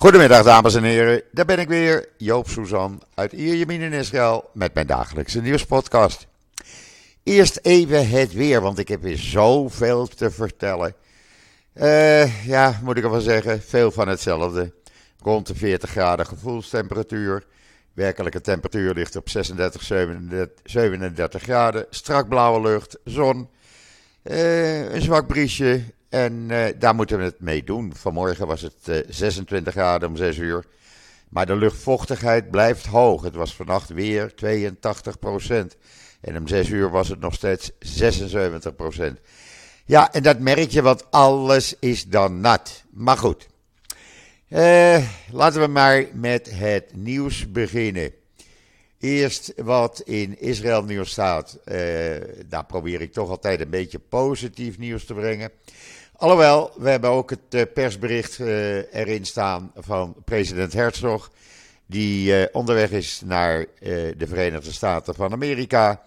Goedemiddag dames en heren, daar ben ik weer, Joop Suzan uit Ierjemien in Israël met mijn dagelijkse nieuwspodcast. Eerst even het weer, want ik heb weer zoveel te vertellen. Uh, ja, moet ik wel zeggen, veel van hetzelfde. Rond de 40 graden gevoelstemperatuur. Werkelijke temperatuur ligt op 36, 37, 37 graden. Strak blauwe lucht, zon. Uh, een zwak briesje en uh, daar moeten we het mee doen. Vanmorgen was het uh, 26 graden om 6 uur. Maar de luchtvochtigheid blijft hoog. Het was vannacht weer 82 procent. En om 6 uur was het nog steeds 76 procent. Ja, en dat merk je, want alles is dan nat. Maar goed. Uh, laten we maar met het nieuws beginnen. Eerst wat in Israël nieuws staat. Uh, daar probeer ik toch altijd een beetje positief nieuws te brengen. Alhoewel, we hebben ook het uh, persbericht uh, erin staan van president Herzog. Die onderweg is naar de Verenigde Staten van Amerika.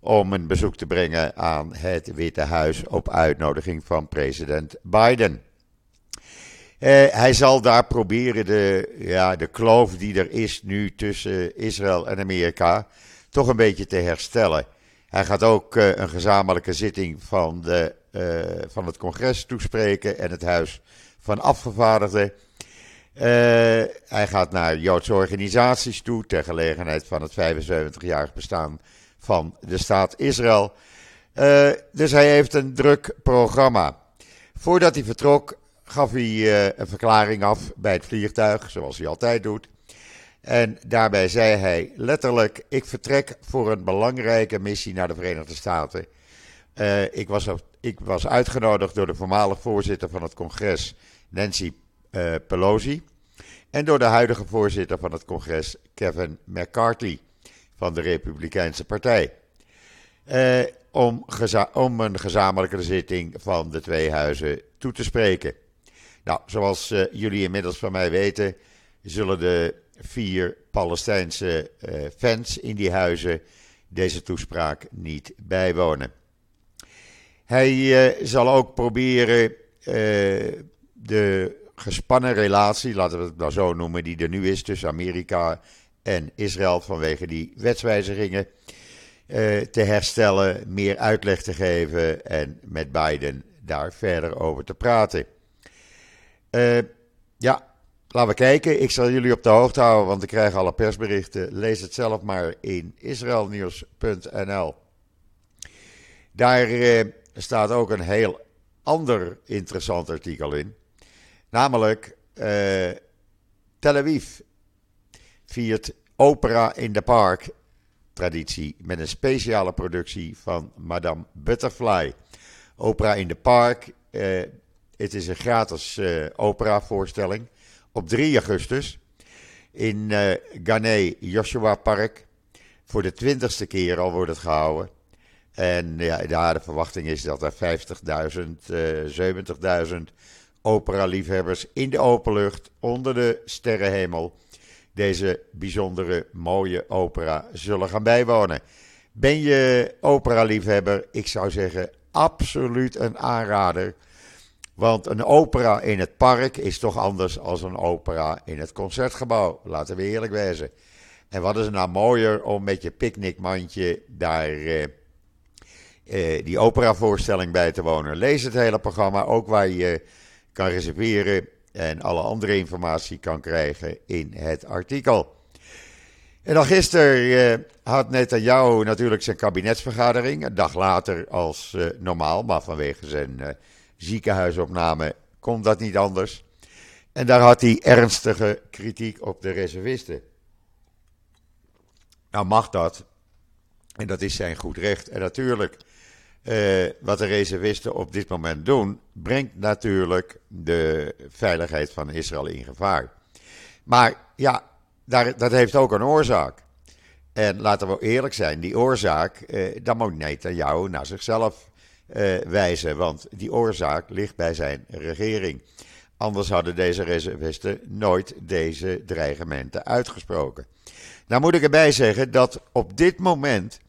Om een bezoek te brengen aan het Witte Huis op uitnodiging van president Biden. Hij zal daar proberen de, ja, de kloof die er is nu tussen Israël en Amerika toch een beetje te herstellen. Hij gaat ook een gezamenlijke zitting van, de, van het congres toespreken en het Huis van Afgevaardigden. hij gaat naar Joodse organisaties toe ter gelegenheid van het 75-jarig bestaan van de staat Israël. dus hij heeft een druk programma. Voordat hij vertrok gaf hij een verklaring af bij het vliegtuig, zoals hij altijd doet. En daarbij zei hij letterlijk: Ik vertrek voor een belangrijke missie naar de Verenigde Staten. Uh, ik, was, ik was uitgenodigd door de voormalig voorzitter van het congres, Nancy uh, Pelosi. En door de huidige voorzitter van het congres, Kevin McCarthy, van de Republikeinse Partij. om, om een gezamenlijke zitting van de twee huizen toe te spreken. Nou, zoals jullie inmiddels van mij weten, zullen de vier Palestijnse fans in die huizen deze toespraak niet bijwonen. Hij uh, zal ook proberen de gespannen relatie, laten we het nou zo noemen, die er nu is tussen Amerika en Israël vanwege die wetswijzigingen, te herstellen, meer uitleg te geven en met Biden daar verder over te praten. Ja, laten we kijken. Ik zal jullie op de hoogte houden, want ik krijg alle persberichten. Lees het zelf maar in israelnieuws.nl. Daar staat ook een heel ander interessant artikel in. Namelijk uh, Tel Aviv viert opera in de park traditie met een speciale productie van Madame Butterfly. Opera in de park het is een gratis uh, operavoorstelling op 3 augustus in uh, Joshua Park. Voor de twintigste keer al wordt het gehouden. En ja, de verwachting is dat er 50.000, uh, 70.000 opera-liefhebbers in de open lucht onder de sterrenhemel deze bijzondere mooie opera zullen gaan bijwonen. Ben je opera-liefhebber? Ik zou zeggen, absoluut een aanrader. Want een opera in het park is toch anders dan een opera in het concertgebouw. Laten we eerlijk wezen. En wat is er nou mooier om met je picknickmandje daar uh, uh, die operavoorstelling bij te wonen. Lees het hele programma, ook waar je kan reserveren en alle andere informatie kan krijgen in het artikel. En dan gisteren uh, had Netanyahu natuurlijk zijn kabinetsvergadering. Een dag later als normaal, maar vanwege zijn ziekenhuisopname kon dat niet anders. En daar had hij ernstige kritiek op de reservisten. Nou mag dat. En dat is zijn goed recht. En natuurlijk, eh, wat de reservisten op dit moment doen, brengt natuurlijk de veiligheid van Israël in gevaar. Maar ja, daar, dat heeft ook een oorzaak. En laten we eerlijk zijn, die oorzaak, eh, dan moet Netanyahu naar zichzelf uh, wijzen, want die oorzaak ligt bij zijn regering. Anders hadden deze reservisten nooit deze dreigementen uitgesproken. Nou moet ik erbij zeggen dat op dit moment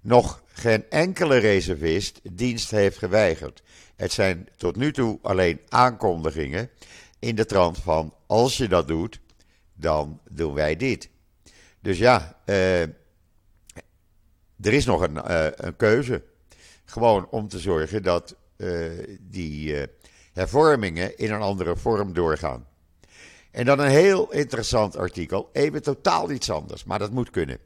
nog geen enkele reservist dienst heeft geweigerd. Het zijn tot nu toe alleen aankondigingen in de trant van: als je dat doet, dan doen wij dit. Dus ja, uh, er is nog een, uh, een, keuze. Gewoon om te zorgen dat uh, die hervormingen in een andere vorm doorgaan. En dan een heel interessant artikel, even totaal iets anders, maar dat moet kunnen.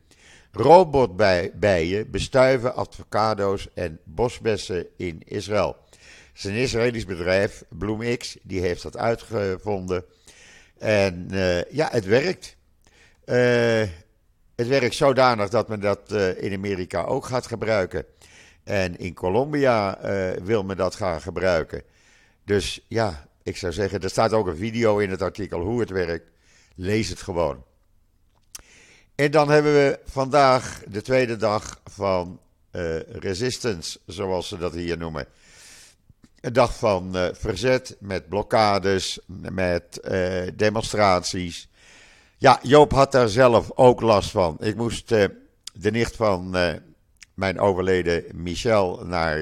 Robotbijen bestuiven avocado's en bosbessen in Israël. Het is een Israëlisch bedrijf, BloomX, die heeft dat uitgevonden. En uh, ja, het werkt. Uh, het werkt zodanig dat men dat uh, in Amerika ook gaat gebruiken. En in Colombia wil men dat gaan gebruiken. Dus ja, ik zou zeggen, er staat ook een video in het artikel hoe het werkt. Lees het gewoon. En dan hebben we vandaag de tweede dag van uh, resistance, zoals ze dat hier noemen. Een dag van uh, verzet met blokkades, met uh, demonstraties. Ja, Joop had daar zelf ook last van. Ik moest de nicht van mijn overleden Michel naar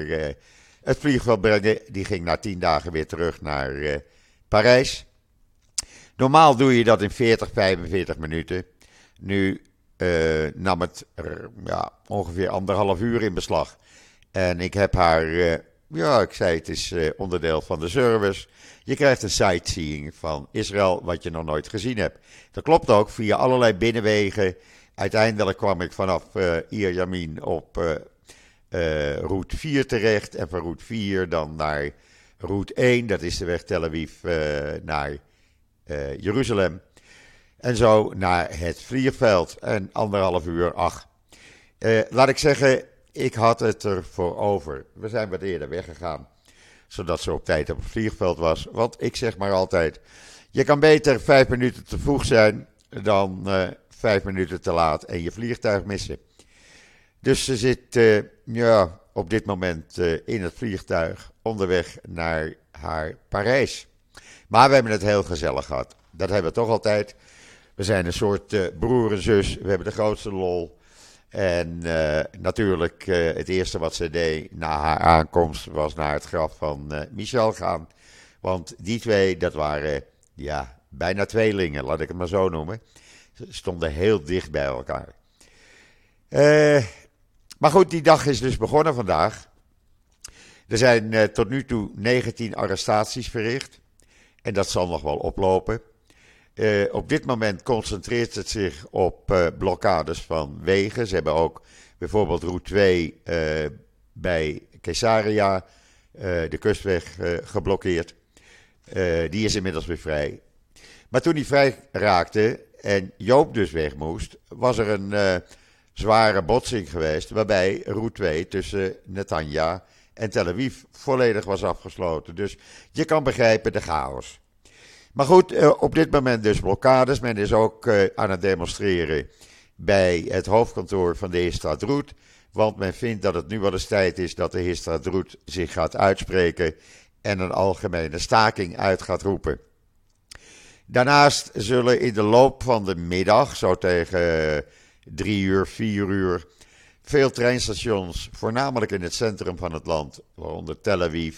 het vliegveld brengen. Die ging na tien dagen weer terug naar Parijs. Normaal doe je dat in 40, 45 minuten. Nu uh, nam het ja, ongeveer anderhalf uur in beslag. En ik heb haar, uh, ja, ik zei het is uh, onderdeel van de service. Je krijgt een sightseeing van Israël wat je nog nooit gezien hebt. Dat klopt ook, via allerlei binnenwegen. Uiteindelijk kwam ik vanaf uh, Ierjamin op route 4 terecht. En van route 4 dan naar route 1, dat is de weg Tel Aviv naar Jeruzalem. En zo naar het vliegveld. En anderhalf uur, ach. Eh, laat ik zeggen, ik had het er voor over. We zijn wat eerder weggegaan. Zodat ze op tijd op het vliegveld was. Want ik zeg maar altijd: je kan beter vijf minuten te vroeg zijn dan uh, vijf minuten te laat en je vliegtuig missen. Dus ze zit uh, ja, op dit moment uh, in het vliegtuig onderweg naar haar Parijs. Maar we hebben het heel gezellig gehad. Dat hebben we toch altijd. We zijn een soort uh, broer en zus. We hebben de grootste lol. En uh, natuurlijk, uh, het eerste wat ze deed na haar aankomst was naar het graf van Michel gaan. Want die twee, dat waren ja, bijna tweelingen, laat ik het maar zo noemen. Ze stonden heel dicht bij elkaar. maar goed, die dag is dus begonnen vandaag. Er zijn tot nu toe 19 arrestaties verricht. En dat zal nog wel oplopen. Uh, op dit moment concentreert het zich op uh, blokkades van wegen. Ze hebben ook bijvoorbeeld route 2 uh, eh, bij Caesarea, de kustweg, geblokkeerd. die is inmiddels weer vrij. Maar toen die vrij raakte en Joop dus weg moest, was er een zware botsing geweest. Waarbij route 2 tussen Netanya en Tel Aviv volledig was afgesloten. Dus je kan begrijpen de chaos. Maar goed, eh, op dit moment dus blokkades. Men is ook eh, aan het demonstreren bij het hoofdkantoor van de Heerstraat Roet. Want men vindt dat het nu wel eens tijd is dat de Heerstraat Roet zich gaat uitspreken en een algemene staking uit gaat roepen. Daarnaast zullen in de loop van de middag, zo tegen drie uur, vier uur, veel treinstations, voornamelijk in het centrum van het land, waaronder Tel Aviv,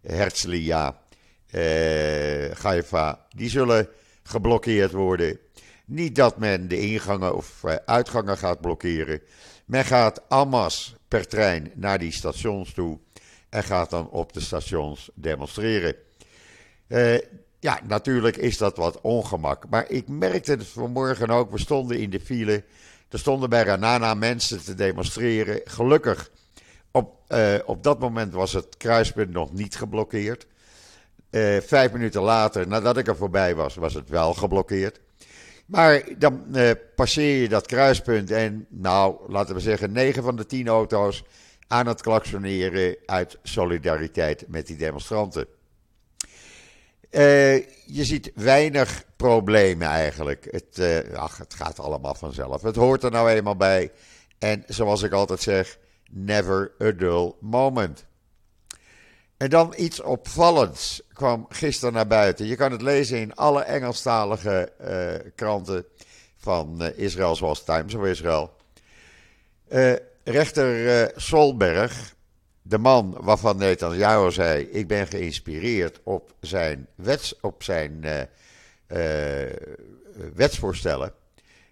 Herzliya, eh, Haifa, die zullen geblokkeerd worden. Niet dat men de ingangen of eh, uitgangen gaat blokkeren. Men gaat amas per trein naar die stations toe en gaat dan op de stations demonstreren. Uh, ja, natuurlijk is dat wat ongemak. Maar ik merkte het vanmorgen ook. We stonden in de file. Er stonden bij Ranana mensen te demonstreren. Gelukkig, op, op dat moment was het kruispunt nog niet geblokkeerd. Uh, vijf minuten later, nadat ik er voorbij was, was het wel geblokkeerd. Maar dan uh, passeer je dat kruispunt en, nou, laten we zeggen, 9 van de 10 auto's aan het klaksoneren uit solidariteit met die demonstranten. Uh, je ziet weinig problemen eigenlijk. Het, ach, het gaat allemaal vanzelf. Het hoort er nou eenmaal bij. En zoals ik altijd zeg, never a dull moment. En dan iets opvallends kwam gisteren naar buiten. Je kan het lezen in alle Engelstalige uh, kranten van uh, Israël, zoals Times of Israel. Uh, rechter Solberg de man waarvan Netanyahu zei: Ik ben geïnspireerd op zijn, wets, op zijn wetsvoorstellen.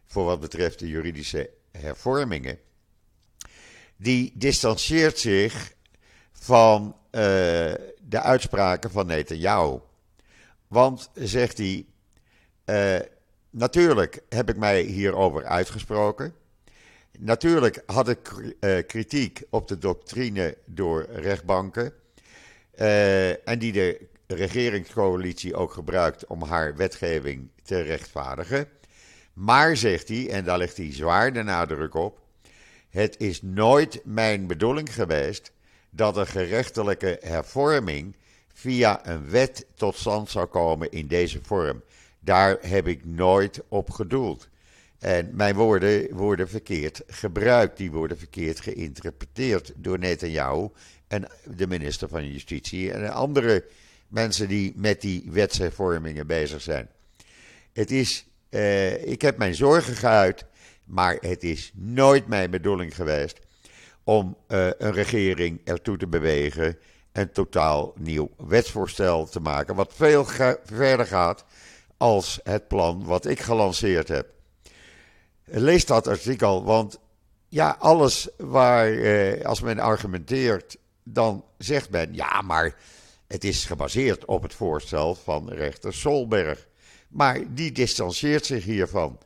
voor wat betreft de juridische hervormingen. Die distancieert zich van de uitspraken van Netanyahu. Want, zegt hij, natuurlijk heb ik mij hierover uitgesproken. Natuurlijk had ik uh, kritiek op de doctrine door rechtbanken. En die de regeringscoalitie ook gebruikt om haar wetgeving te rechtvaardigen. Maar, zegt hij, en daar legt hij zwaar de nadruk op. Het is nooit mijn bedoeling geweest dat een gerechtelijke hervorming via een wet tot stand zou komen in deze vorm. Daar heb ik nooit op gedoeld. En mijn woorden worden verkeerd gebruikt, die worden verkeerd geïnterpreteerd door Netanyahu en de minister van Justitie en andere mensen die met die wetshervormingen bezig zijn. Het is, uh, ik heb mijn zorgen geuit, maar het is nooit mijn bedoeling geweest om uh, een regering ertoe te bewegen een totaal nieuw wetsvoorstel te maken, wat veel verder gaat als het plan wat ik gelanceerd heb. Lees dat artikel, want ja, alles waar, eh, als men argumenteert, dan zegt men ja, maar het is gebaseerd op het voorstel van rechter Solberg. Maar die distancieert zich hiervan.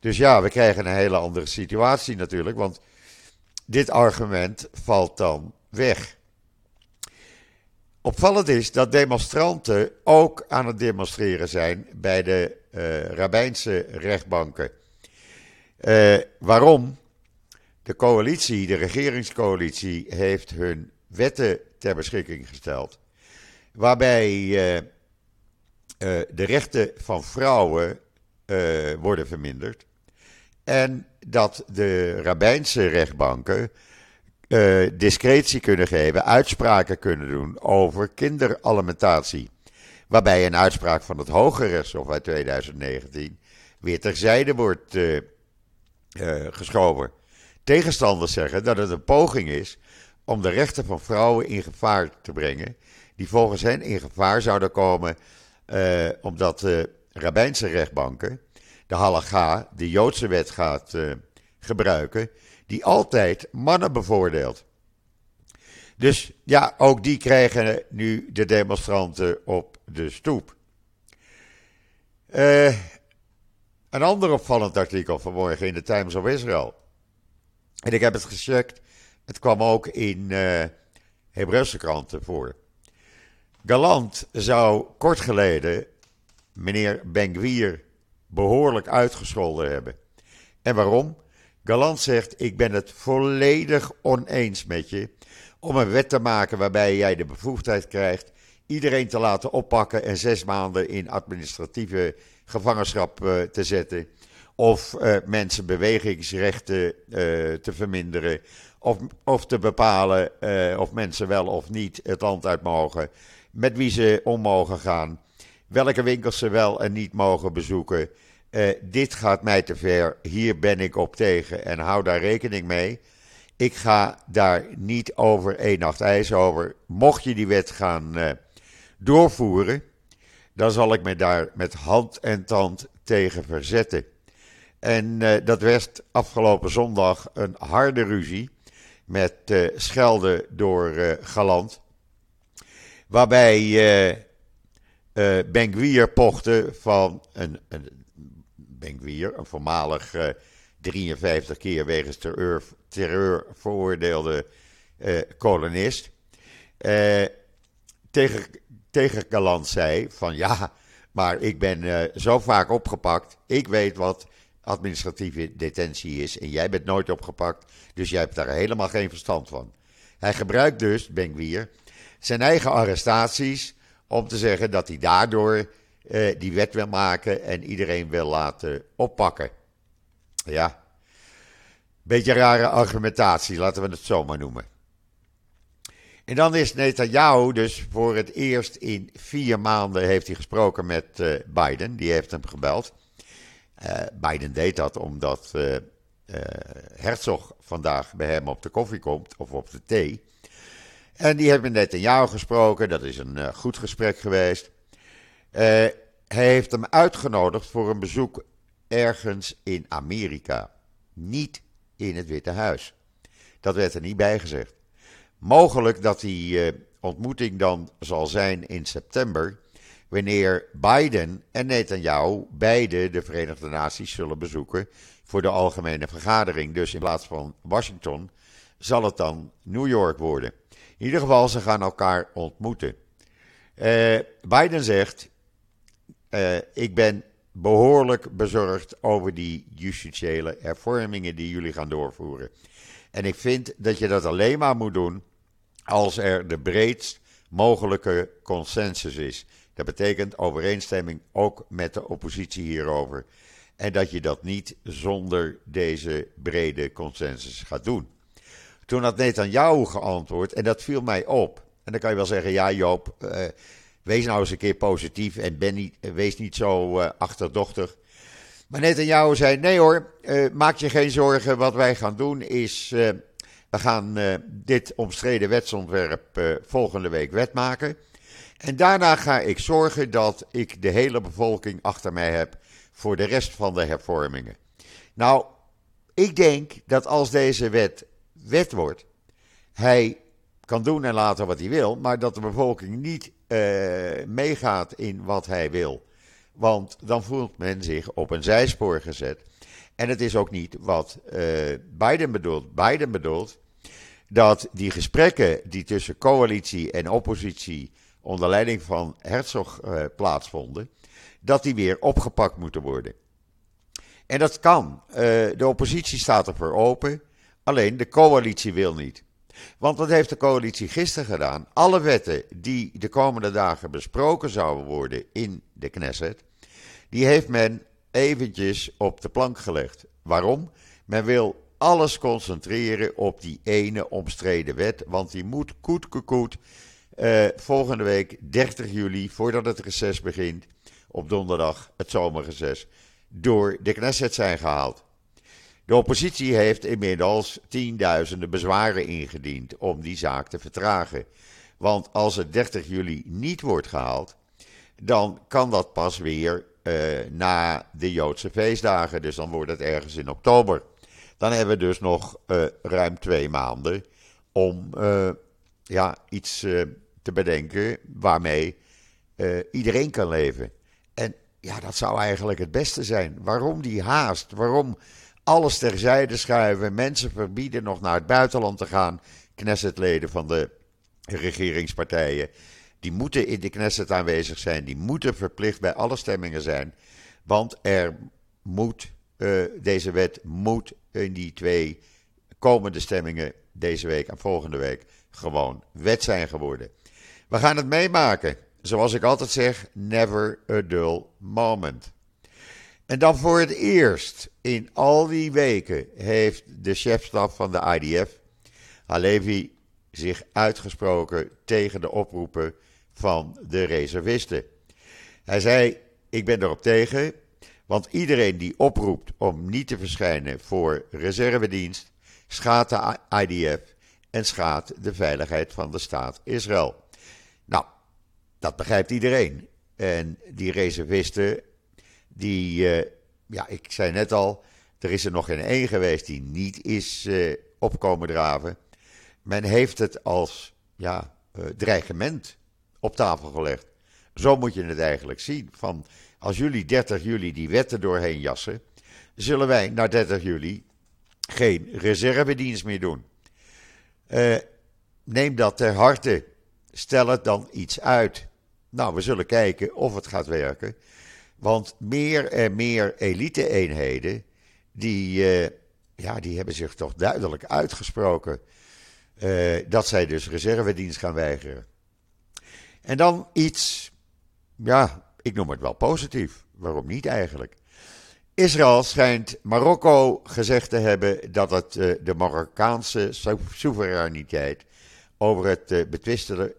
Dus ja, we krijgen een hele andere situatie natuurlijk, want dit argument valt dan weg. Opvallend is dat demonstranten ook aan het demonstreren zijn bij de uh, rabbijnse rechtbanken. Uh, waarom? De coalitie, de regeringscoalitie, heeft hun wetten ter beschikking gesteld. Waarbij uh, de rechten van vrouwen worden verminderd. En dat de rabbijnse rechtbanken discretie kunnen geven, uitspraken kunnen doen over kinderalimentatie. Waarbij een uitspraak van het Hoge Rechtshof uit 2019 weer terzijde wordt uh, geschoven. Tegenstanders zeggen dat het een poging is om de rechten van vrouwen in gevaar te brengen, die volgens hen in gevaar zouden komen uh, omdat de rabbijnse rechtbanken de halacha, de Joodse wet, gaat uh, gebruiken, die altijd mannen bevoordeelt. Dus ja, ook die krijgen nu de demonstranten op de stoep. Uh, een ander opvallend artikel vanmorgen in de Times of Israel. En ik heb het gecheckt. Het kwam ook in uh, Hebreeuwse kranten voor. Galant zou kort geleden meneer Ben-Gvir behoorlijk uitgescholden hebben. En waarom? Galant zegt: Ik ben het volledig oneens met je om een wet te maken waarbij jij de bevoegdheid krijgt iedereen te laten oppakken en zes maanden in administratieve gevangenschap uh, te zetten. Of uh, mensen bewegingsrechten uh, te verminderen. Of, of te bepalen of mensen wel of niet het land uit mogen. Met wie ze om mogen gaan. Welke winkels ze wel en niet mogen bezoeken. Dit gaat mij te ver. Hier ben ik op tegen en hou daar rekening mee. Ik ga daar niet over één nacht ijs over. Mocht je die wet gaan doorvoeren dan zal ik me daar met hand en tand tegen verzetten. En uh, dat werd afgelopen zondag een harde ruzie met schelden door Galant. Waarbij uh, Benguier pochte van een, een Benguier, een voormalig 53 keer wegens terreur, terreur veroordeelde kolonist. tegen tegen Galant zei van ja, maar ik ben uh, zo vaak opgepakt. Ik weet wat administratieve detentie is en jij bent nooit opgepakt. Dus jij hebt daar helemaal geen verstand van. Hij gebruikt dus, Benguier, zijn eigen arrestaties om te zeggen dat hij daardoor uh, die wet wil maken en iedereen wil laten oppakken. Ja, beetje rare argumentatie, laten we het zo maar noemen. En dan is Netanyahu dus voor het eerst in vier maanden heeft hij gesproken met uh, Biden. Die heeft hem gebeld. Uh, Biden deed dat omdat uh, Herzog vandaag bij hem op de koffie komt of op de thee. En die hebben net in jou gesproken. Dat is een goed gesprek geweest. Uh, hij heeft hem uitgenodigd voor een bezoek ergens in Amerika. Niet in het Witte Huis. Dat werd er niet bij gezegd. Mogelijk dat die uh, ontmoeting dan zal zijn in september. Wanneer Biden en Netanyahu beide de Verenigde Naties zullen bezoeken voor de algemene vergadering. Dus in plaats van Washington zal het dan New York worden. In ieder geval, ze gaan elkaar ontmoeten. Uh, Biden zegt: uh, Ik ben behoorlijk bezorgd over die justitiële hervormingen die jullie gaan doorvoeren. En ik vind dat je dat alleen maar moet doen als er de breedst mogelijke consensus is. Dat betekent overeenstemming ook met de oppositie hierover. En dat je dat niet zonder deze brede consensus gaat doen. Toen had Netanyahu geantwoord en dat viel mij op. En dan kan je wel zeggen, ja Joop, uh, wees nou eens een keer positief en niet, wees niet zo uh, achterdochtig. Maar Netanyahu zei, nee hoor, uh, maak je geen zorgen. Wat wij gaan doen is, we gaan dit omstreden wetsontwerp volgende week wet maken. En daarna ga ik zorgen dat ik de hele bevolking achter mij heb voor de rest van de hervormingen. Nou, ik denk dat als deze wet wet wordt, hij kan doen en laten wat hij wil, maar dat de bevolking niet uh, meegaat in wat hij wil. Want dan voelt men zich op een zijspoor gezet. En het is ook niet wat uh, Biden bedoelt. Biden bedoelt dat die gesprekken die tussen coalitie en oppositie onder leiding van Herzog uh, plaatsvonden, dat die weer opgepakt moeten worden. En dat kan. De oppositie staat ervoor open, alleen de coalitie wil niet. Want wat heeft de coalitie gisteren gedaan? Alle wetten die de komende dagen besproken zouden worden in de Knesset, die heeft men eventjes op de plank gelegd. Waarom? Men wil alles concentreren op die ene omstreden wet, want die moet koet koet uh, volgende week 30 juli, voordat het reces begint, op donderdag, het zomerreces, door de Knesset zijn gehaald. De oppositie heeft inmiddels tienduizenden bezwaren ingediend om die zaak te vertragen. Want als het 30 juli niet wordt gehaald, dan kan dat pas weer uh, na de Joodse feestdagen. Dus dan wordt het ergens in oktober. Dan hebben we dus nog uh, ruim twee maanden om uh, ja, iets te bedenken waarmee iedereen kan leven. En ja, dat zou eigenlijk het beste zijn. Waarom die haast? Waarom alles terzijde schuiven? Mensen verbieden nog naar het buitenland te gaan. Knessetleden van de regeringspartijen. Die moeten in de Knesset aanwezig zijn. Die moeten verplicht bij alle stemmingen zijn. Want er moet, uh, deze wet moet in die twee komende stemmingen, deze week en volgende week, gewoon wet zijn geworden. We gaan het meemaken zoals ik altijd zeg, never a dull moment. En dan voor het eerst in al die weken heeft de chefstaf van de IDF, Halevi, zich uitgesproken tegen de oproepen van de reservisten. Hij zei: Ik ben erop tegen, want iedereen die oproept om niet te verschijnen voor reservedienst, schaadt de IDF en schaadt de veiligheid van de staat Israël. Nou, dat begrijpt iedereen. En die reservisten, die, uh, ja, ik zei net al, er is er nog geen één geweest die niet is uh, opkomen draven. Men heeft het als ja, uh, dreigement op tafel gelegd. Zo moet je het eigenlijk zien. Van als jullie 30 juli die wetten doorheen jassen, zullen wij na 30 juli geen reservedienst meer doen. neem dat ter harte. Stel het dan iets uit. Nou, we zullen kijken of het gaat werken. Want meer en meer elite-eenheden, die, uh, ja, die hebben zich toch duidelijk uitgesproken uh, dat zij dus reservedienst gaan weigeren. En dan iets, ja, ik noem het wel positief. Waarom niet eigenlijk? Israël schijnt Marokko gezegd te hebben dat het uh, de Marokkaanse soevereiniteit over het betwistende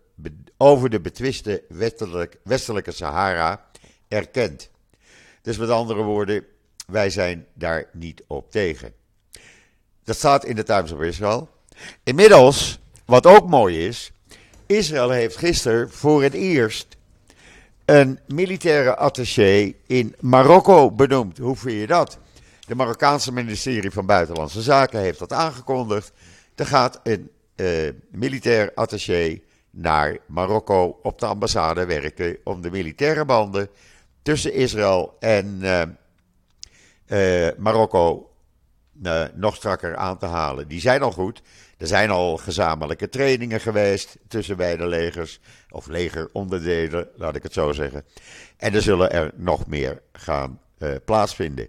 over de betwiste westelijke Sahara erkent. Dus met andere woorden, wij zijn daar niet op tegen. Dat staat in de Times of Israel. Inmiddels, wat ook mooi is, Israël heeft gisteren voor het eerst een militaire attaché in Marokko benoemd. Hoe vind je dat? De Marokkaanse ministerie van Buitenlandse Zaken heeft dat aangekondigd. Er gaat een uh, militair attaché naar Marokko op de ambassade werken om de militaire banden tussen Israël en uh, uh, Marokko nog strakker aan te halen. Die zijn al goed. Er zijn al gezamenlijke trainingen geweest tussen beide legers, of legeronderdelen, laat ik het zo zeggen. En er zullen er nog meer gaan plaatsvinden.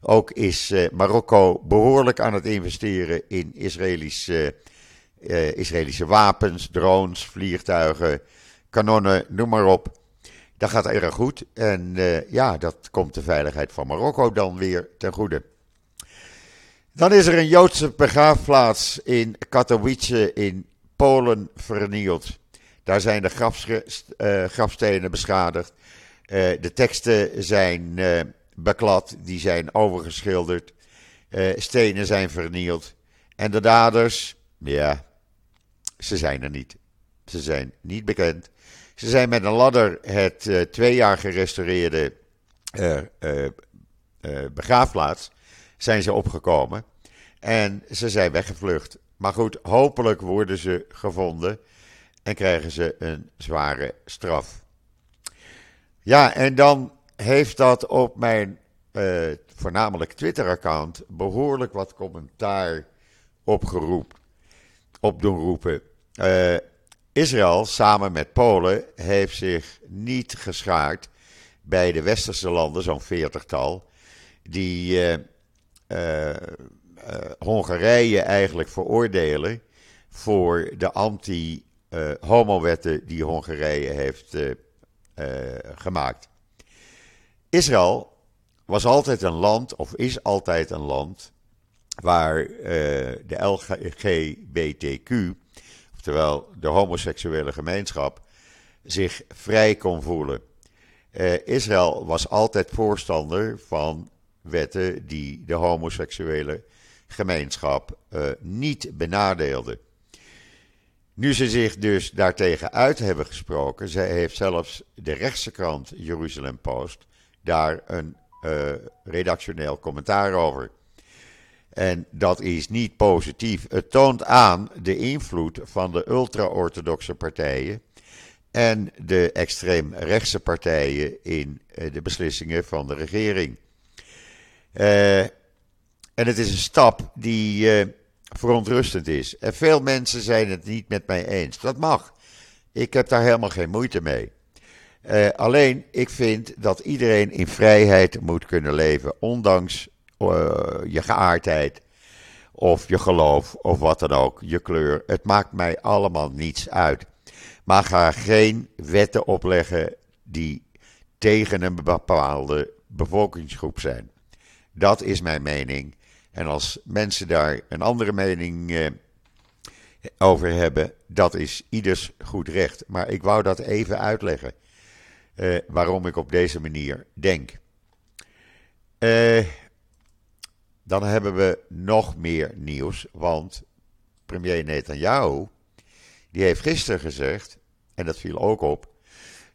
Ook is Marokko behoorlijk aan het investeren in Israëlische Israëlische wapens, drones, vliegtuigen, kanonnen, noem maar op. Dat gaat erg goed. En uh, ja, dat komt de veiligheid van Marokko dan weer ten goede. Dan is er een Joodse begraafplaats in Katowice in Polen vernield. Daar zijn de uh, grafstenen beschadigd. de teksten zijn beklad, die zijn overgeschilderd. stenen zijn vernield. En de daders, ja, ze zijn er niet. Ze zijn niet bekend. Ze zijn met een ladder het uh, twee jaar gerestaureerde uh, uh, begraafplaats zijn ze opgekomen. En ze zijn weggevlucht. Maar goed, hopelijk worden ze gevonden en krijgen ze een zware straf. Ja, en dan heeft dat op mijn voornamelijk Twitter-account behoorlijk wat commentaar opgeroepen op doen roepen. Israël samen met Polen heeft zich niet geschaard bij de westerse landen, zo'n veertigtal, die uh, uh, Hongarije eigenlijk veroordelen voor de anti-homo-wetten die Hongarije heeft gemaakt. Israël was altijd een land, of is altijd een land, waar de LGBTQ, oftewel de homoseksuele gemeenschap, zich vrij kon voelen. Uh, Israël was altijd voorstander van wetten die de homoseksuele gemeenschap uh, niet benadeelden. Nu ze zich dus daartegen uit hebben gesproken, zij heeft zelfs de rechtse krant Jeruzalem Post daar een uh, redactioneel commentaar over. En dat is niet positief. Het toont aan de invloed van de ultra-orthodoxe partijen en de extreemrechtse partijen in eh, de beslissingen van de regering. Uh, en het is een stap die uh, verontrustend is. En veel mensen zijn het niet met mij eens. Dat mag. Ik heb daar helemaal geen moeite mee. Alleen, ik vind dat iedereen in vrijheid moet kunnen leven, ondanks je geaardheid of je geloof of wat dan ook, je kleur. Het maakt mij allemaal niets uit. Maar ga geen wetten opleggen die tegen een bepaalde bevolkingsgroep zijn. Dat is mijn mening. En als mensen daar een andere mening eh, over hebben, dat is ieders goed recht. Maar ik wou dat even uitleggen. Uh, waarom ik op deze manier denk. Uh, dan hebben we nog meer nieuws, want premier Netanyahu, die heeft gisteren gezegd, en dat viel ook op,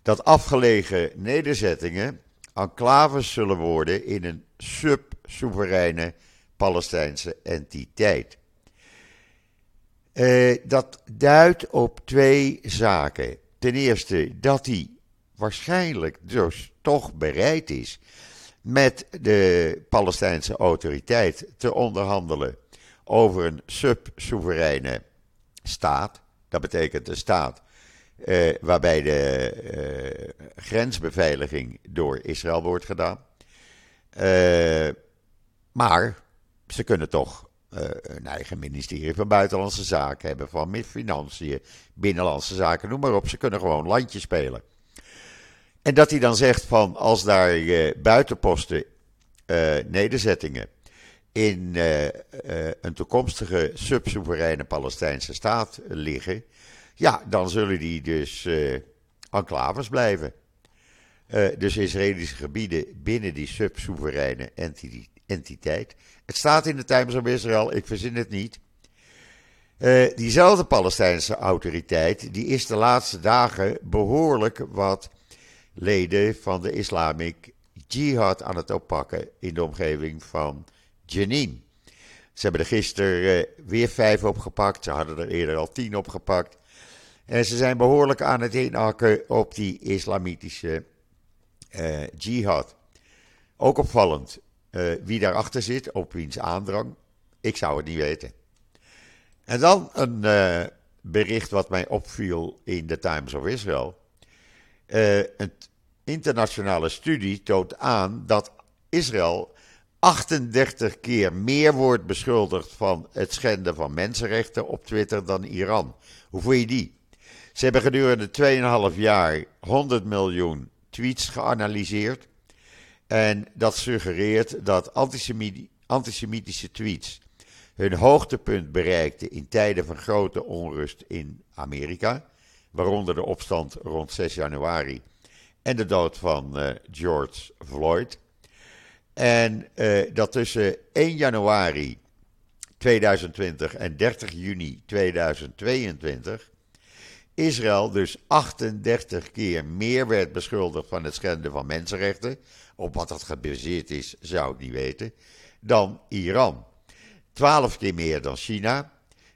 dat afgelegen nederzettingen enclaves zullen worden in een sub-soevereine Palestijnse entiteit. Uh, dat duidt op twee zaken. Ten eerste dat hij waarschijnlijk dus toch bereid is met de Palestijnse autoriteit te onderhandelen over een sub-soevereine staat. Dat betekent een staat eh, waarbij de eh, grensbeveiliging door Israël wordt gedaan. Eh, maar ze kunnen toch een eigen ministerie van Buitenlandse Zaken hebben, van Financiën, Binnenlandse Zaken, noem maar op. Ze kunnen gewoon landje spelen. En dat hij dan zegt van als daar uh, buitenposten, uh, nederzettingen in uh, een toekomstige subsoevereine Palestijnse staat liggen, ja, dan zullen die dus enclaves blijven. dus Israëlische gebieden binnen die subsoevereine entiteit. Het staat in de Times of Israel, ik verzin het niet. Diezelfde Palestijnse autoriteit die is de laatste dagen behoorlijk wat leden van de Islamic Jihad aan het oppakken in de omgeving van Jenin. Ze hebben er gisteren uh, weer vijf opgepakt, ze hadden er eerder al tien opgepakt. En ze zijn behoorlijk aan het inhakken op die islamitische uh, jihad. Ook opvallend wie daarachter zit, op wiens aandrang. Ik zou het niet weten. En dan een uh, bericht wat mij opviel in de Times of Israel. Uh, een internationale studie toont aan dat Israël 38 keer meer wordt beschuldigd van het schenden van mensenrechten op Twitter dan Iran. Hoe voel je die? Ze hebben gedurende 2,5 jaar 100 miljoen tweets geanalyseerd. En dat suggereert dat antisemitische tweets hun hoogtepunt bereikte in tijden van grote onrust in Amerika, waaronder de opstand rond 6 januari en de dood van uh, George Floyd. En uh, dat tussen 1 januari 2020 en 30 juni 2022 Israël dus 38 keer meer werd beschuldigd van het schenden van mensenrechten, op wat dat gebaseerd is, zou ik niet weten, dan Iran. 12 keer meer dan China,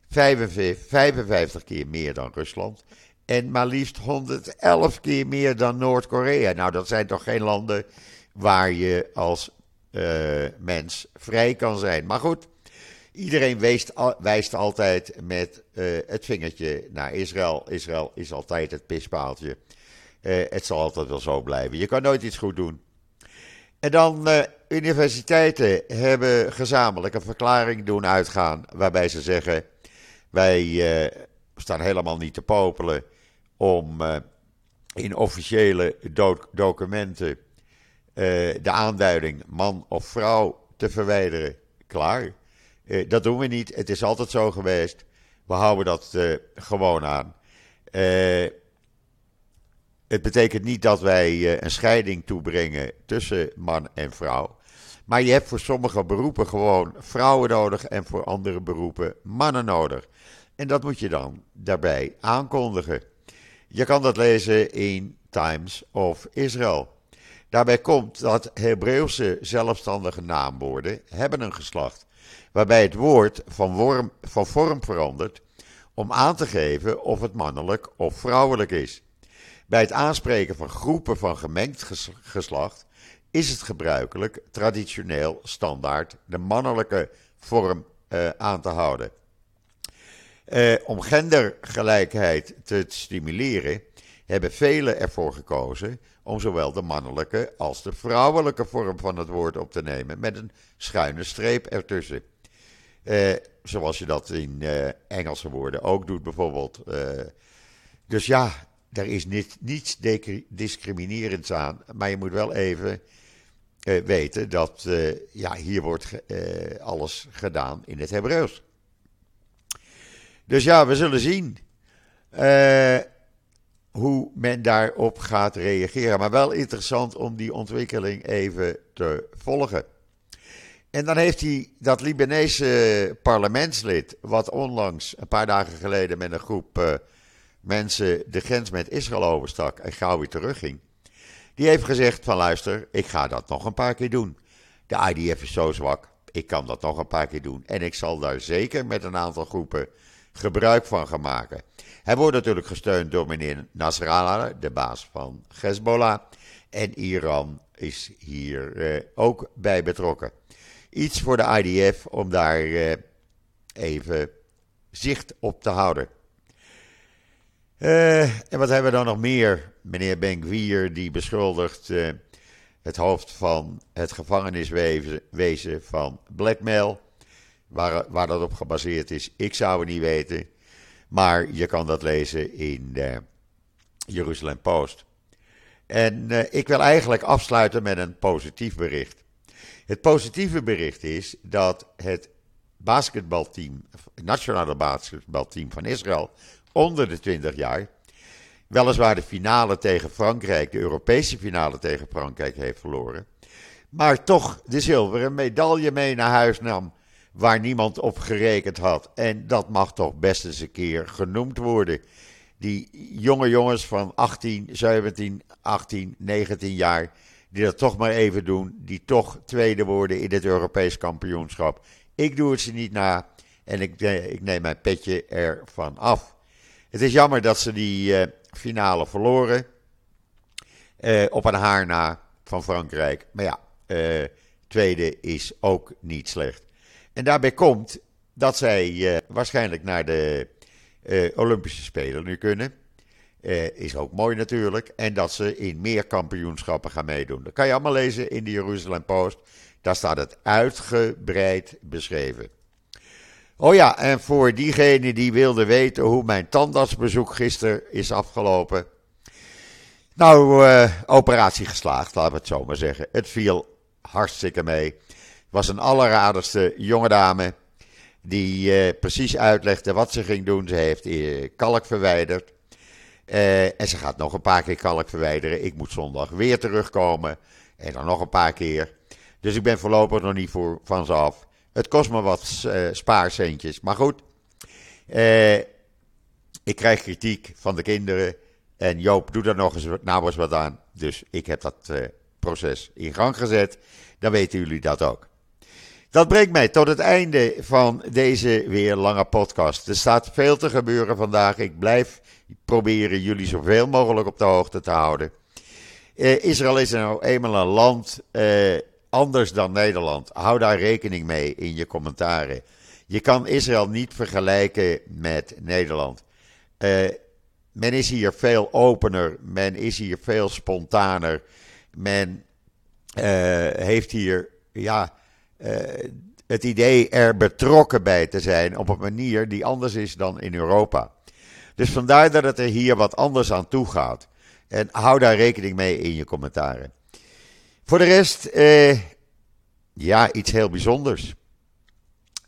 55, 55 keer meer dan Rusland en maar liefst 111 keer meer dan Noord-Korea. Nou, dat zijn toch geen landen waar je als uh, mens vrij kan zijn. Maar goed, iedereen wijst, wijst altijd met uh, het vingertje naar Israël. Israël is altijd het pispaaltje. Uh, het zal altijd wel zo blijven. Je kan nooit iets goed doen. En dan universiteiten hebben gezamenlijk een verklaring doen uitgaan. Waarbij ze zeggen: wij staan helemaal niet te popelen om uh, in officiële do documenten de aanduiding man of vrouw te verwijderen. Klaar. dat doen we niet. Het is altijd zo geweest. We houden dat gewoon aan. Het betekent niet dat wij eh, een scheiding toebrengen tussen man en vrouw. Maar je hebt voor sommige beroepen gewoon vrouwen nodig en voor andere beroepen mannen nodig. En dat moet je dan daarbij aankondigen. Je kan dat lezen in Times of Israel. Daarbij komt dat Hebreeuwse zelfstandige naamwoorden hebben een geslacht, waarbij het woord van, van vorm verandert om aan te geven of het mannelijk of vrouwelijk is. Bij het aanspreken van groepen van gemengd geslacht is het gebruikelijk traditioneel standaard de mannelijke vorm uh, aan te houden. Uh, om gendergelijkheid te stimuleren hebben velen ervoor gekozen om zowel de mannelijke als de vrouwelijke vorm van het woord op te nemen met een schuine streep ertussen. Uh, zoals je dat in Engelse woorden ook doet bijvoorbeeld. dus ja, daar is niet, niets discriminerends aan, maar je moet wel even weten dat ja, hier wordt alles gedaan in het Hebreeuws. Dus ja, we zullen zien hoe men daarop gaat reageren. Maar wel interessant om die ontwikkeling even te volgen. En dan heeft hij dat Libanese parlementslid, wat onlangs, een paar dagen geleden, met een groep mensen de grens met Israël overstak en gauw weer terugging. Die heeft gezegd van luister, ik ga dat nog een paar keer doen. De IDF is zo zwak, ik kan dat nog een paar keer doen. En ik zal daar zeker met een aantal groepen gebruik van gaan maken. Hij wordt natuurlijk gesteund door meneer Nasrallah, de baas van Hezbollah. En Iran is hier eh, ook bij betrokken. Iets voor de IDF om daar eh, even zicht op te houden. Uh, en wat hebben we dan nog meer? Meneer Benkwier die beschuldigt uh, het hoofd van het gevangeniswezen van blackmail. Waar, waar dat op gebaseerd is, ik zou het niet weten. Maar je kan dat lezen in de Jeruzalem Post. En uh, ik wil eigenlijk afsluiten met een positief bericht. Het positieve bericht is dat het basketbalteam, het nationale basketbalteam van Israël, onder de 20 jaar. Weliswaar de finale tegen Frankrijk, de Europese finale tegen Frankrijk heeft verloren. Maar toch de zilveren medaille mee naar huis nam waar niemand op gerekend had. En dat mag toch best eens een keer genoemd worden. Die jonge jongens van 18, 17, 18, 19 jaar, die dat toch maar even doen, die toch tweede worden in het Europees kampioenschap. Ik doe het ze niet na en ik, eh, ik neem mijn petje ervan af. Het is jammer dat ze die uh, finale verloren. Uh, op een haar na van Frankrijk. Maar ja, uh, tweede is ook niet slecht. En daarbij komt dat zij uh, waarschijnlijk naar de Olympische Spelen nu kunnen. is ook mooi natuurlijk. En dat ze in meer kampioenschappen gaan meedoen. Dat kan je allemaal lezen in de Jeruzalem Post. Daar staat het uitgebreid beschreven. Oh ja, en voor diegenen die wilden weten hoe mijn tandartsbezoek gisteren is afgelopen. Nou, operatie geslaagd, laten we het zo maar zeggen. Het viel hartstikke mee. Was een alleraardigste jonge dame die uh, precies uitlegde wat ze ging doen. Ze heeft uh, kalk verwijderd. en ze gaat nog een paar keer kalk verwijderen. Ik moet zondag weer terugkomen. En dan nog een paar keer. Dus ik ben voorlopig nog niet voor, van ze af. Het kost me wat uh, spaarcentjes. Maar goed, ik krijg kritiek van de kinderen. En Joop, doe er nog eens, nou wat aan. Dus ik heb dat proces in gang gezet. Dan weten jullie dat ook. Dat brengt mij tot het einde van deze weer lange podcast. Er staat veel te gebeuren vandaag. Ik blijf proberen jullie zoveel mogelijk op de hoogte te houden. Israël is nou eenmaal een land anders dan Nederland. Hou daar rekening mee in je commentaren. Je kan Israël niet vergelijken met Nederland. Uh, men is hier veel opener, men is hier veel spontaner. Men heeft hier ja, het idee er betrokken bij te zijn op een manier die anders is dan in Europa. Dus vandaar dat het er hier wat anders aan toe gaat. En hou daar rekening mee in je commentaren. Voor de rest, eh, ja, iets heel bijzonders.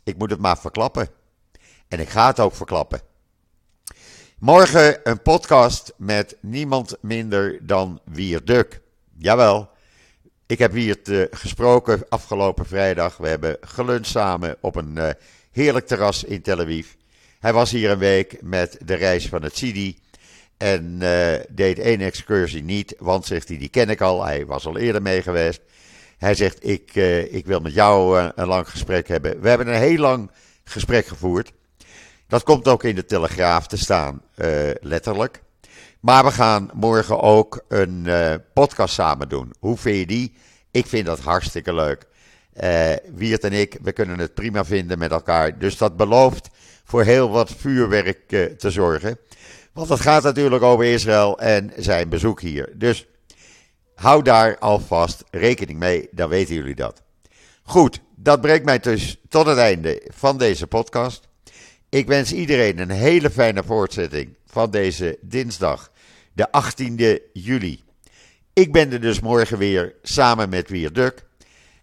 Ik moet het maar verklappen. En ik ga het ook verklappen. Morgen een podcast met niemand minder dan Wierduk. Jawel, ik heb Wiert uh, gesproken afgelopen vrijdag. We hebben geluncht samen op een uh, heerlijk terras in Tel Aviv. Hij was hier een week met de reis van het Sidi. En uh, deed één excursie niet, want zegt hij, die ken ik al. Hij was al eerder mee geweest. Hij zegt, ik, uh, ik wil met jou een lang gesprek hebben. We hebben een heel lang gesprek gevoerd. Dat komt ook in de Telegraaf te staan, letterlijk. Maar we gaan morgen ook een podcast samen doen. Hoe vind je die? Ik vind dat hartstikke leuk. Wiert en ik, we kunnen het prima vinden met elkaar. Dus dat belooft voor heel wat vuurwerk te zorgen. Want het gaat natuurlijk over Israël en zijn bezoek hier. Dus hou daar alvast rekening mee, dan weten jullie dat. Goed, dat brengt mij dus tot het einde van deze podcast. Ik wens iedereen een hele fijne voortzetting van deze dinsdag, de 18e juli. Ik ben er dus morgen weer samen met Wierduk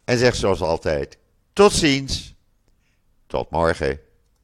en zeg zoals altijd: tot ziens, tot morgen.